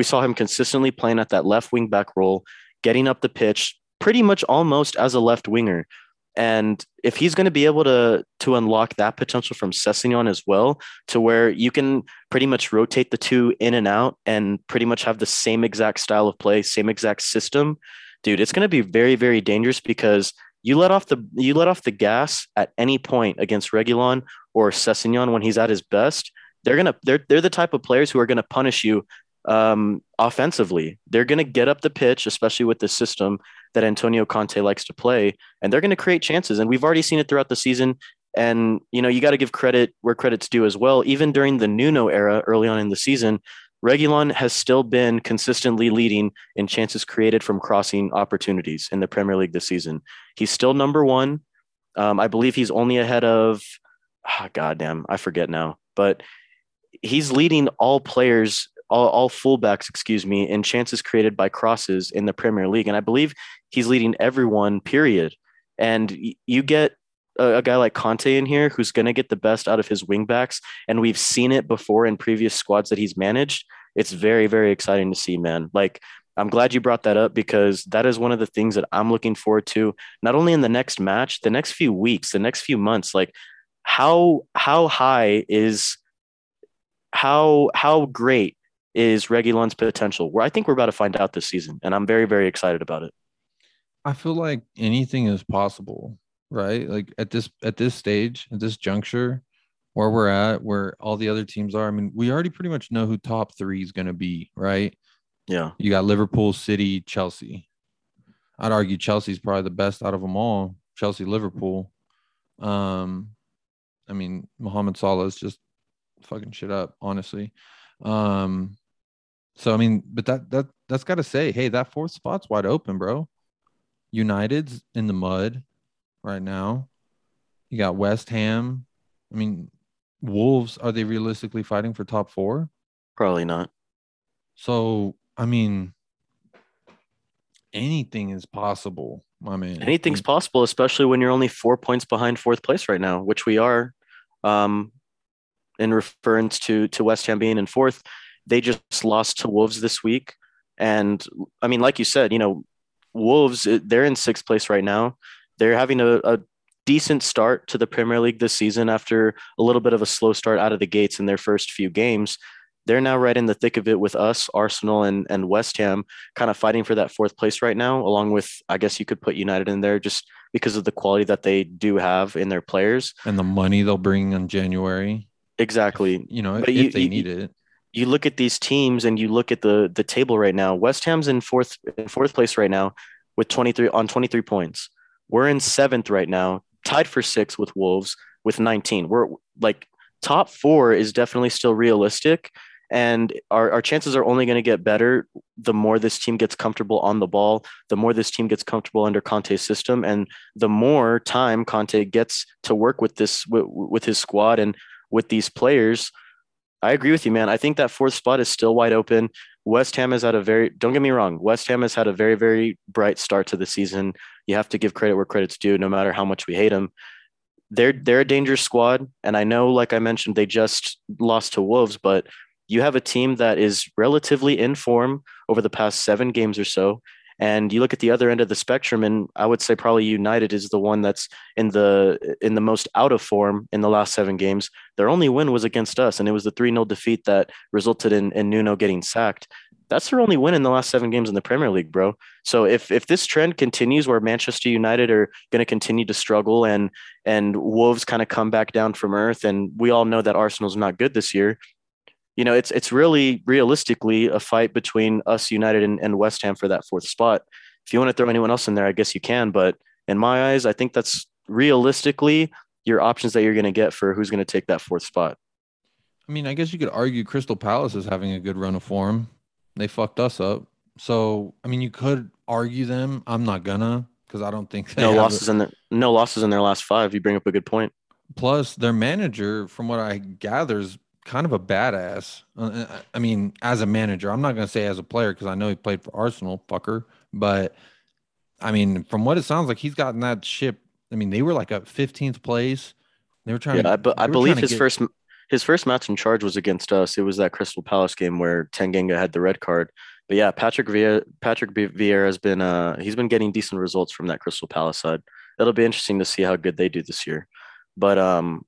we saw him consistently playing at that left wing back role, getting up the pitch pretty much almost as a left winger. And if he's going to be able to to unlock that potential from Sessegnon as well, to where you can pretty much rotate the two in and out and pretty much have the same exact style of play, same exact system, dude, it's going to be very very dangerous because you let off the you let off the gas at any point against Reguilon or Sessegnon when he's at his best. They're gonna they're they're the type of players who are gonna punish you um, offensively. They're gonna get up the pitch, especially with the system that Antonio Conte likes to play, and they're gonna create chances. And we've already seen it throughout the season. And you know you got to give credit where credit's due as well. Even during the Nuno era, early on in the season, Reguilon has still been consistently leading in chances created from crossing opportunities in the Premier League this season. He's still number one. Um, I believe he's only ahead of, oh, goddamn, I forget now, but he's leading all players, all, all fullbacks, excuse me, in chances created by crosses in the Premier League. And I believe he's leading everyone, period. And you get a, a guy like Conte in here who's going to get the best out of his wingbacks, and we've seen it before in previous squads that he's managed. It's very, very exciting to see, man. Like, I'm glad you brought that up because that is one of the things that I'm looking forward to, not only in the next match, the next few weeks, the next few months. Like, how how high is how how great is Reguilon's potential? Where I think we're about to find out this season, and I'm very, very excited about it. I feel like anything is possible right? Like at this at this stage, at this juncture, where we're at, where all the other teams are. I mean, we already pretty much know who top three is going to be, right? Yeah. You got Liverpool, City, Chelsea. I'd argue Chelsea's probably the best out of them all. Chelsea, Liverpool. Um, I mean, Mohamed Salah is just fucking shit up, honestly. Um, so I mean, but that that that's got to say, hey, that fourth spot's wide open, bro. United's in the mud right now. You got West Ham. I mean, Wolves, are they realistically fighting for top four? Probably not. So, I mean, anything is possible, my man. Anything's possible, especially when you're only four points behind fourth place right now, which we are. Um, in reference to to West Ham being in fourth, they just lost to Wolves this week, and I mean, like you said, you know, Wolves eh, they're in sixth place right now they're having a, a decent start to the Premier League this season after a little bit of a slow start out of the gates in their first few games. They're now right in the thick of it with us, Arsenal and, and West Ham, kind of fighting for that fourth place right now, along with, I guess you could put United in there just because of the quality that they do have in their players and the money they'll bring in January. Exactly. You know, if you, they you, need it. You look at these teams and you look at the the table right now. West Ham's in fourth in fourth place right now with 23 on 23 points. We're in seventh right now, tied for six with Wolves with 19. We're like top four is definitely still realistic. And our, our chances are only going to get better the more this team gets comfortable on the ball, the more this team gets comfortable under Conte's system, and the more time Conte gets to work with this with, with his squad and with these players. I agree with you, man. I think that fourth spot is still wide open. West Ham has had a very don't get me wrong, West Ham has had a very very bright start to the season. You have to give credit where credit's due, no matter how much we hate them. They're they're a dangerous squad, and I know, like I mentioned, they just lost to Wolves, but you have a team that is relatively in form over the past seven games or so. And you look at the other end of the spectrum, and I would say probably United is the one that's in the in the most out of form in the last seven games. Their only win was against us, and it was the 3 0 defeat that resulted in, in Nuno getting sacked. That's their only win in the last seven games in the Premier League, bro. So if if this trend continues where Manchester United are going to continue to struggle and and Wolves kind of come back down from earth, and we all know that Arsenal's not good this year, you know, it's it's really realistically a fight between us, United, and, and West Ham for that fourth spot. If you want to throw anyone else in there, I guess you can. But in my eyes, I think that's realistically your options that you're going to get for who's going to take that fourth spot. I mean, I guess you could argue Crystal Palace is having a good run of form. They fucked us up. So, I mean, you could argue them. I'm not gonna because I don't think no losses a, in their no losses in their last five. You bring up a good point. Plus, their manager, from what I gather, is kind of a badass. Uh, uh, I mean, as a manager, I'm not going to say as a player because I know he played for Arsenal, fucker. But I mean, from what it sounds like, he's gotten that ship. I mean, they were like a 15th place. They were trying. Yeah, to, I, I believe his get... first his first match in charge was against us. It was that Crystal Palace game where Tanganga had the red card. But yeah, Patrick Vieira, Patrick Vieira has been uh he's been getting decent results from that Crystal Palace side. It'll be interesting to see how good they do this year. But um,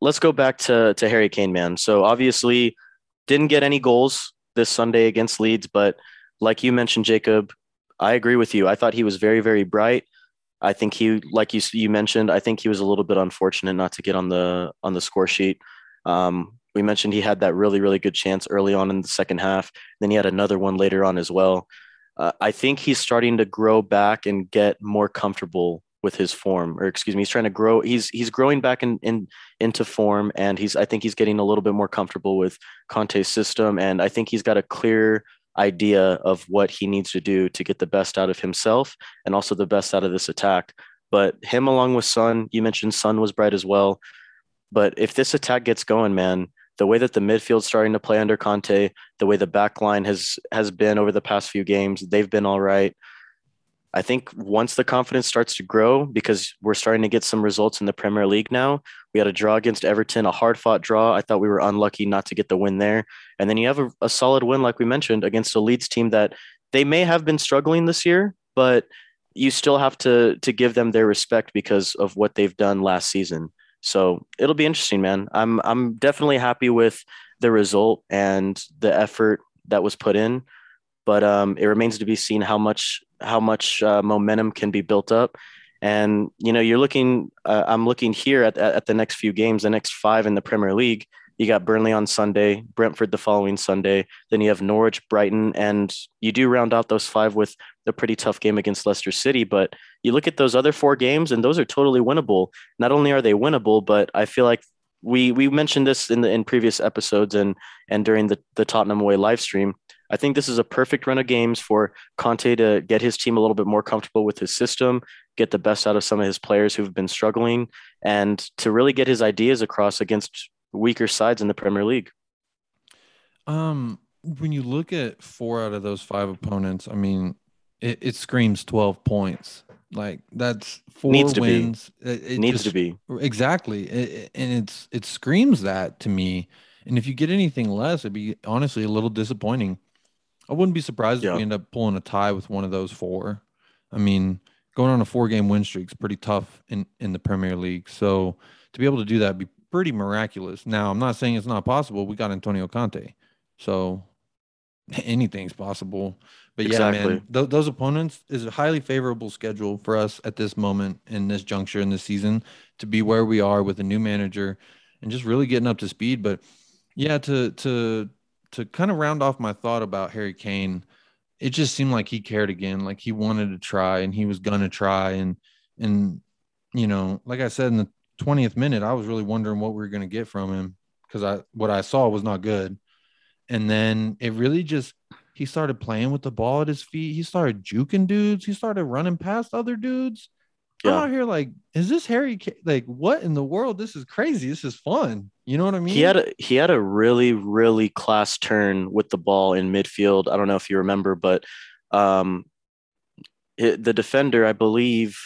let's go back to to Harry Kane, man. So obviously, didn't get any goals this Sunday against Leeds, but like you mentioned, Jacob, I agree with you. I thought he was very, very bright. I think he, like you you mentioned, I think he was a little bit unfortunate not to get on the on the score sheet. Um, we mentioned he had that really, really good chance early on in the second half. Then he had another one later on as well. Uh, I think he's starting to grow back and get more comfortable with his form or excuse me he's trying to grow he's he's growing back in, in into form and he's i think he's getting a little bit more comfortable with conte's system and i think he's got a clear idea of what he needs to do to get the best out of himself and also the best out of this attack but him along with Son you mentioned Son was bright as well. But if this attack gets going, man, the way that the midfield's starting to play under Conte, the way the back line has has been over the past few games, they've been all right. I think once the confidence starts to grow, because we're starting to get some results in the Premier League now, we had a draw against Everton, a hard fought draw. I thought we were unlucky not to get the win there. And then you have a, a, solid win, like we mentioned, against a Leeds team that they may have been struggling this year, but you still have to to give them their respect because of what they've done last season. So it'll be interesting, man. I'm I'm definitely happy with the result and the effort that was put in but um, it remains to be seen how much how much uh, momentum can be built up. And you know, you're looking. Uh, I'm looking here at at the next few games, the next five in the Premier League. You got Burnley on Sunday, Brentford the following Sunday. Then you have Norwich, Brighton, and you do round out those five with a pretty tough game against Leicester City. But you look at those other four games, and those are totally winnable. Not only are they winnable, but I feel like we we mentioned this in the in previous episodes and and during the the Tottenham away live stream. I think this is a perfect run of games for Conte to get his team a little bit more comfortable with his system, get the best out of some of his players who've been struggling, and to really get his ideas across against weaker sides in the Premier League. Um, when you look at four out of those five opponents, I mean, it, it screams 12 points. Like that's four Needs to wins. Be. It, it Needs just, to be exactly, it, and it's it screams that to me. And if you get anything less, it'd be honestly a little disappointing. I wouldn't be surprised yeah. if we end up pulling a tie with one of those four. I mean, going on a four game win streak is pretty tough in, in the Premier League. So to be able to do that be pretty miraculous. Now, I'm not saying it's not possible. We got Antonio Conte. So <laughs> anything's possible. But exactly. yeah, man, th- those opponents is a highly favorable schedule for us at this moment in this juncture in the season to be where we are with a new manager and just really getting up to speed. But yeah, to to to kind of round off my thought about Harry Kane, it just seemed like he cared again, like he wanted to try and he was gonna try. And and you know, like I said in the 20th minute, I was really wondering what we were gonna get from him because I what I saw was not good. And then it really just he started playing with the ball at his feet. He started juking dudes. He started running past other dudes. Yeah. I'm out here like, is this Harry? K- Like, what in the world? This is crazy. This is fun. You know what I mean? He had a he had a really really class turn with the ball in midfield. I don't know if you remember, but um, it, the defender, I believe.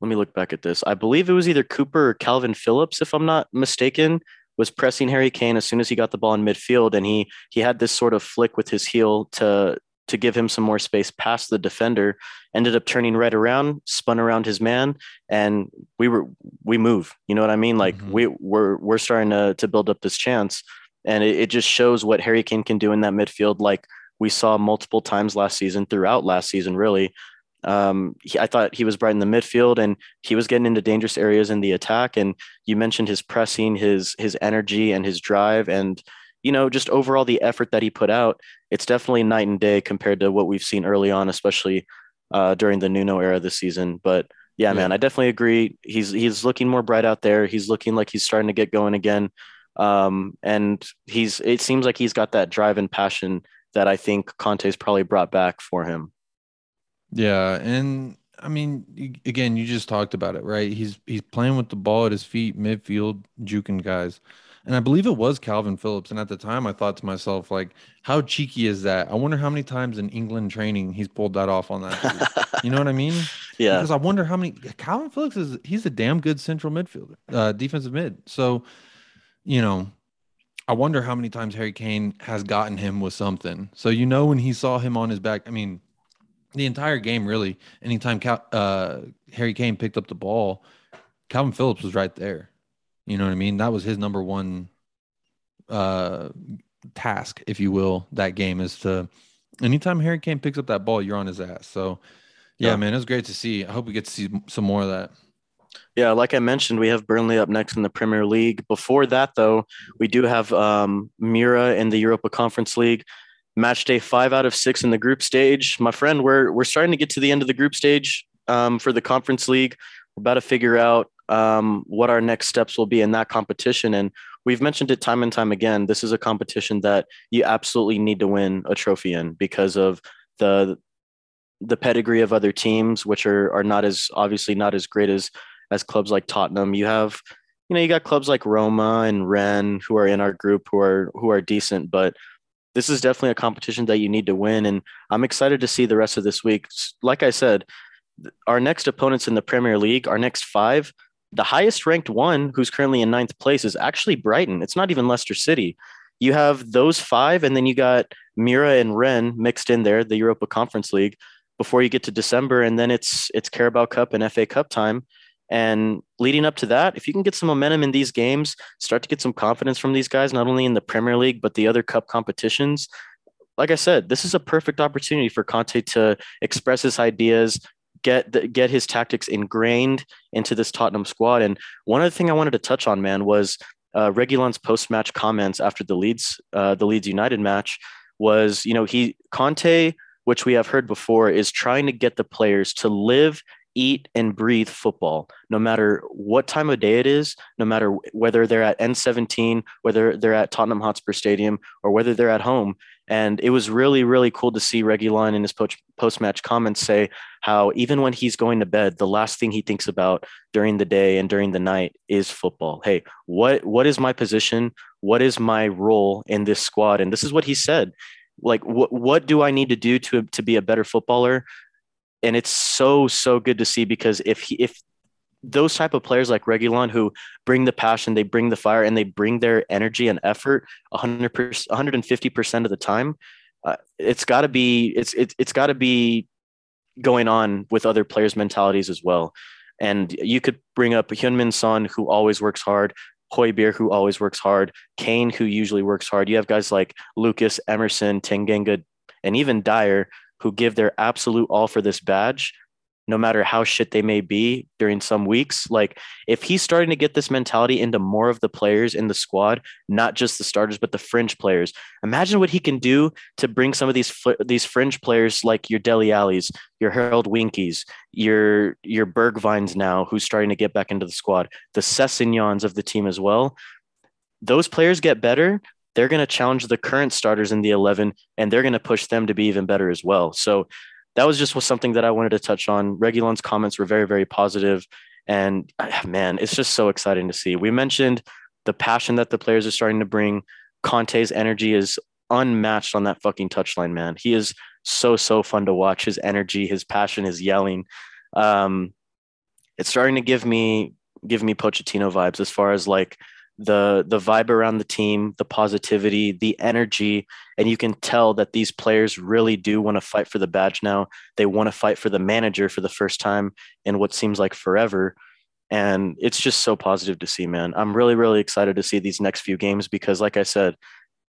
Let me look back at this. I believe it was either Cooper or Kalvin Phillips, if I'm not mistaken, was pressing Harry Kane as soon as he got the ball in midfield, and he he had this sort of flick with his heel to to give him some more space past the defender ended up turning right around spun around his man and we were we move you know what i mean like mm-hmm. we we're we're starting to to build up this chance and it, it just shows what harry kane can do in that midfield like we saw multiple times last season throughout last season really um, he, I thought he was bright in the midfield and he was getting into dangerous areas in the attack. And you mentioned his pressing, his his energy, and his drive, and you know, just overall the effort that he put out, it's definitely night and day compared to what we've seen early on, especially uh, during the Nuno era this season. But yeah, yeah, man, I definitely agree. He's he's looking more bright out there. He's looking like he's starting to get going again. Um, and he's it seems like he's got that drive and passion that I think Conte's probably brought back for him. Yeah, and I mean, again, you just talked about it, right? He's he's playing with the ball at his feet, midfield, juking guys. And I believe it was Kalvin Phillips. And at the time, I thought to myself, like, how cheeky is that? I wonder how many times in England training he's pulled that off on that. you know what I mean? <laughs> Yeah. Because I wonder how many Kalvin Phillips is. He's a damn good central midfielder, uh, defensive mid. So, you know, I wonder how many times Harry Kane has gotten him with something. So you know when he saw him on his back. I mean, the entire game really. Anytime Cal- uh, Harry Kane picked up the ball, Kalvin Phillips was right there. You know what I mean? That was his number one uh, task, if you will, that game is to anytime Harry Kane picks up that ball, you're on his ass. So yeah, yeah. man, it was great to see. I hope we get to see some more of that. Yeah, like I mentioned, we have Burnley up next in the Premier League. Before that, though, we do have um, Mura in the Europa Conference League. Match day five out of six in the group stage. My friend, we're we're starting to get to the end of the group stage um, for the Conference League. We're about to figure out um, what our next steps will be in that competition. And we've mentioned it time and time again. This is a competition that you absolutely need to win a trophy in because of the the pedigree of other teams, which are are not as obviously not as great as as clubs like Tottenham. You have, you know, you got clubs like Roma and Rennes who are in our group who are who are decent, but this is definitely a competition that you need to win. And I'm excited to see the rest of this week. Like I said, our next opponents in the Premier League, our next five, the highest ranked one who's currently in ninth place is actually Brighton. It's not even Leicester City. You have those five, and then you got Mura and Rennes mixed in there, the Europa Conference League, before you get to December, and then it's it's Carabao Cup and FA Cup time. And leading up to that, if you can get some momentum in these games, start to get some confidence from these guys, not only in the Premier League, but the other cup competitions. Like I said, this is a perfect opportunity for Conte to express his ideas, get the, get his tactics ingrained into this Tottenham squad. And one other thing I wanted to touch on, man, was uh, Reguilon's post-match comments after the Leeds uh, the Leeds United match was, you know, he Conte, which we have heard before, is trying to get the players to live eat and breathe football no matter what time of day it is no matter whether they're at n17 whether they're at tottenham hotspur stadium or whether they're at home. And it was really really cool to see Reguilon in his post-match comments say how even when he's going to bed the last thing he thinks about during the day and during the night is football. Hey what what is my position? What is my role in this squad? And this is what he said like what what do I need to do to to be a better footballer? And it's so so good to see because if he, if those type of players like Reguilon who bring the passion, they bring the fire, and they bring their energy and effort 100 150 percent of the time. Uh, it's got to be it's it's it's got to be going on with other players' mentalities as well. And you could bring up Heung-min Son, who always works hard, Højbjerg, who always works hard, Kane, who usually works hard. You have guys like Lucas, Emerson, Tanganga, and even Dier, who give their absolute all for this badge, no matter how shit they may be during some weeks. Like if he's starting to get this mentality into more of the players in the squad, not just the starters, but the fringe players, imagine what he can do to bring some of these these fringe players like your Dele Allis, your Harold Winkies, your your Bergwijns now, who's starting to get back into the squad, the Sessegnons of the team as well. Those players get better, they're going to challenge the current starters in the 11 and they're going to push them to be even better as well. So that was just was something that I wanted to touch on. Reguilon's comments were very, very positive, And ah, man, it's just so exciting to see. We mentioned the passion that the players are starting to bring. Conte's energy is unmatched on that fucking touchline, man. He is so, so fun to watch. His energy, his passion, his yelling. Um, it's starting to give me give me Pochettino vibes as far as like the the vibe around the team, the positivity, the energy, and you can tell that these players really do want to fight for the badge now. They want to fight for the manager for the first time in what seems like forever. And it's just so positive to see, man. I'm really, really excited to see these next few games because, like I said,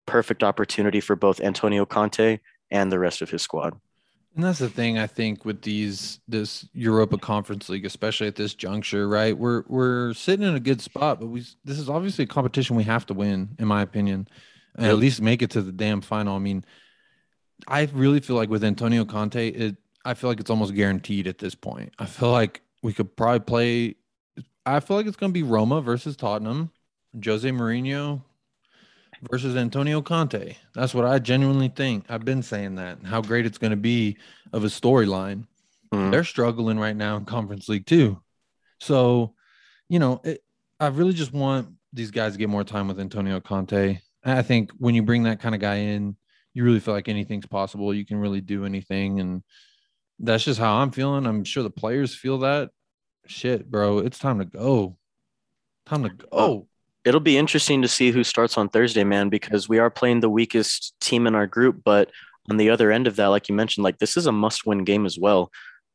perfect opportunity for both Antonio Conte and the rest of his squad. And that's the thing I think with these this Europa Conference League, especially at this juncture, right? We're we're sitting in a good spot, but we this is obviously a competition we have to win, in my opinion, and at least make it to the damn final. I mean, I really feel like with Antonio Conte, it I feel like it's almost guaranteed at this point. I feel like we could probably play. I feel like it's going to be Roma versus Tottenham. Jose Mourinho versus Antonio Conte. That's what I genuinely think. I've been saying that. How great it's going to be of a storyline. Mm-hmm. They're struggling right now in Conference League too. So, you know, it, I really just want these guys to get more time with Antonio Conte. I think when you bring that kind of guy in, you really feel like anything's possible. You can really do anything. And that's just how I'm feeling. I'm sure the players feel that. Shit, bro. It's time to go. Time to go. It'll be interesting to see who starts on Thursday, man, because we are playing the weakest team in our group. But on the other end of that, like you mentioned, like this is a must win game as well.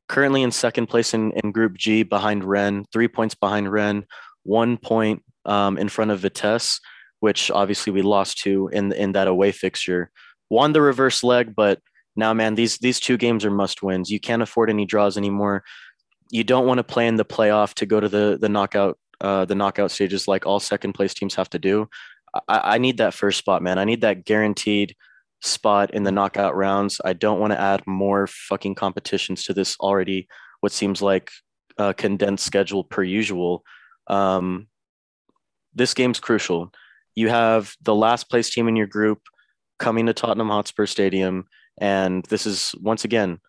Currently in second place in, in Group G behind Rennes, three points behind Rennes, one point um, in front of Vitesse, which obviously we lost to in in that away fixture. Won the reverse leg, but now, man, these these two games are must wins. You can't afford any draws anymore. You don't want to play in the playoff to go to the the knockout uh, the knockout stages like all second place teams have to do. I, I need that first spot, man. I need that guaranteed spot in the knockout rounds. I don't want to add more fucking competitions to this already what seems like a condensed schedule per usual. Um, this game's crucial. You have the last place team in your group coming to Tottenham Hotspur Stadium, and this is once again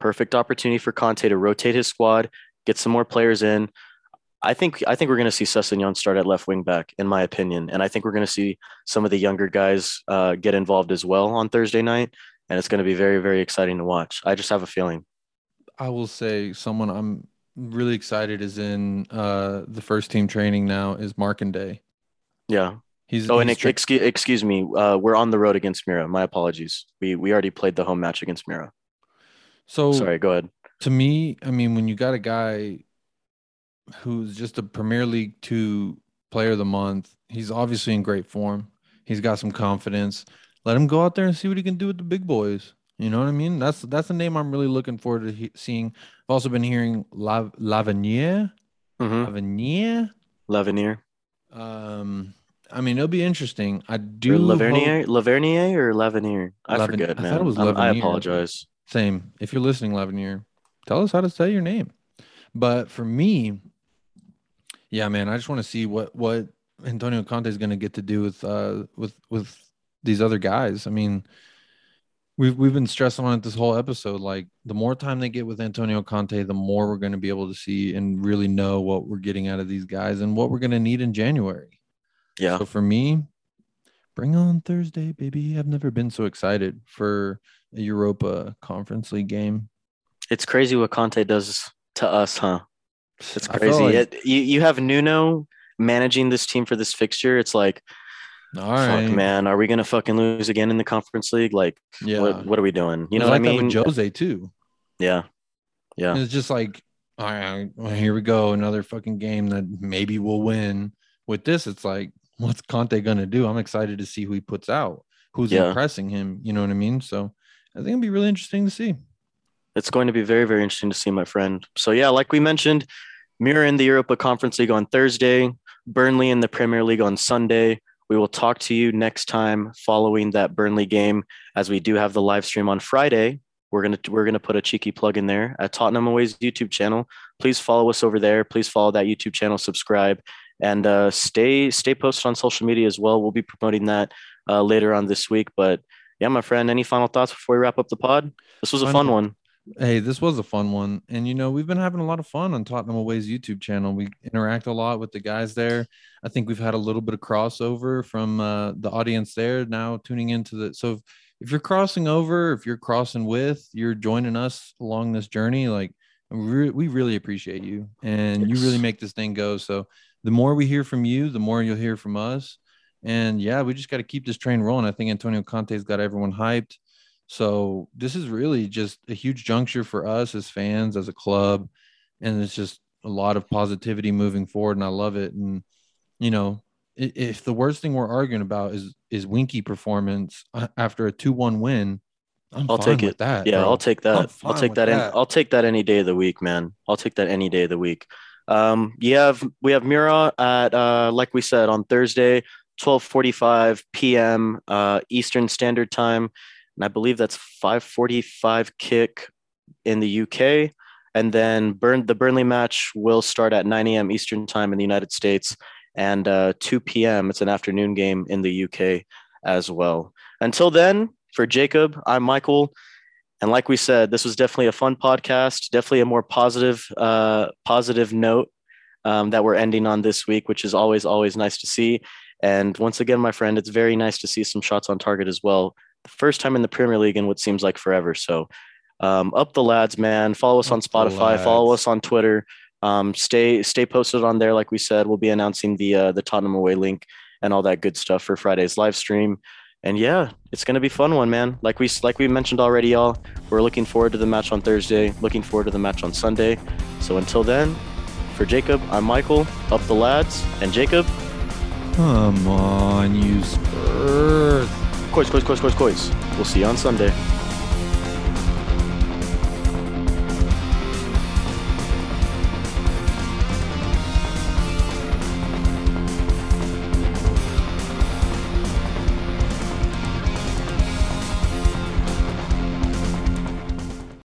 perfect opportunity for Conte to rotate his squad, get some more players in. I think I think we're going to see Sessegnon start at left wing back, in my opinion, and I think we're going to see some of the younger guys uh, get involved as well on Thursday night, and it's going to be very very exciting to watch. I just have a feeling. I will say someone I'm really excited is in uh, the first team training now is Markanday. Yeah. He's Oh, he's and excuse excuse me, uh, we're on the road against Mura. My apologies. We we already played the home match against Mura. so Sorry, go ahead. to me, I mean, when you got a guy who's just a Premier League two player of the month, he's obviously in great form. He's got some confidence. Let him go out there and see what he can do with the big boys. You know what I mean? That's that's a name I'm really looking forward to he- seeing. I've also been hearing La- Lavinier, Mm-hmm. Lavinier. Lavinier. Um, I mean, it'll be interesting. I Or do Lavernier, hope- Lavernier or Lavinier? I Laven- forget, I thought it was I'm- I apologize. Same. If you're listening, Lavinier, tell us how to say your name. But for me, yeah, man, I just want to see what what Antonio Conte is going to get to do with uh with with these other guys. I mean, we've we've been stressing on it this whole episode. Like the more time they get with Antonio Conte, the more we're going to be able to see and really know what we're getting out of these guys and what we're going to need in January. Yeah. So for me, bring on Thursday, baby. I've never been so excited for a Europa Conference League game. It's crazy what Conte does to us, huh? It's crazy. like- It, you you have Nuno managing this team for this fixture. It's like, All right, fuck, man, are we gonna fucking lose again in the conference league? Like, Yeah, what what are we doing? You know It's what I like mean? That with Jose too. yeah, yeah, It's just like, all right, well, here we go, another fucking game that maybe we'll win. With this, it's like, what's Conte gonna do? I'm excited to see who he puts out, who's Yeah. impressing him. You know what I mean? So I think it'll be really interesting to see. It's going to be very very interesting to see, my friend. So yeah, like we mentioned, Mura in the Europa Conference League on Thursday, Burnley in the Premier League on Sunday. We will talk to you next time following that Burnley game, as we do have the live stream on Friday. We're gonna we're gonna put a cheeky plug in there at Tottenham Away's YouTube channel. Please follow us over there. Please follow that YouTube channel, subscribe, and uh, stay stay posted on social media as well. We'll be promoting that uh, later on this week. But yeah, my friend, any final thoughts before we wrap up the pod? This was a fun one. Hey, this was a fun one. And, you know, we've been having a lot of fun on Tottenham Away's YouTube channel. We interact a lot with the guys there. I think we've had a little bit of crossover from uh, the audience there now tuning into the. So if, if you're crossing over, if you're crossing with, you're joining us along this journey, like we, re- we really appreciate you. And you really make this thing go. So the more we hear from you, the more you'll hear from us. And yeah, we just got to keep this train rolling. I think Antonio Conte's got everyone hyped. So this is really just a huge juncture for us as fans, as a club, and it's just a lot of positivity moving forward, and I love it. And you know, if the worst thing we're arguing about is is Winky performance after a two one win, I'm I'll fine take with it. that. Yeah, bro. I'll take that. I'll take that. That. I'll take that any day of the week, man. I'll take that any day of the week. Um, you have we have Mura at uh, like we said on Thursday, twelve forty five p.m. Uh, Eastern Standard Time, and I believe that's five forty five kick in the UK. And then Burn the Burnley match will start at nine a.m. Eastern Time in the United States, and uh, two p.m. It's an afternoon game in the UK as well. Until then, for Jacob, I'm Michael. And like we said, this was definitely a fun podcast, definitely a more positive, uh, positive note um, that we're ending on this week, which is always, always nice to see. And once again, my friend, it's very nice to see some shots on target as well. First time in the Premier League in what seems like forever. So um, up the lads, man. Follow us Up on Spotify. Follow us on Twitter. Um, stay stay posted on there. Like we said, we'll be announcing the uh, the Tottenham away link and all that good stuff for Friday's live stream. And yeah, it's gonna be fun one, man. Like we like we mentioned already, y'all. We're looking forward to the match on Thursday. Looking forward to the match on Sunday. So until then, for Jacob, I'm Michael. Up the lads, and Jacob. Come on, you Spurs. Cois, cois, cois, cois, cois. We'll see you on Sunday.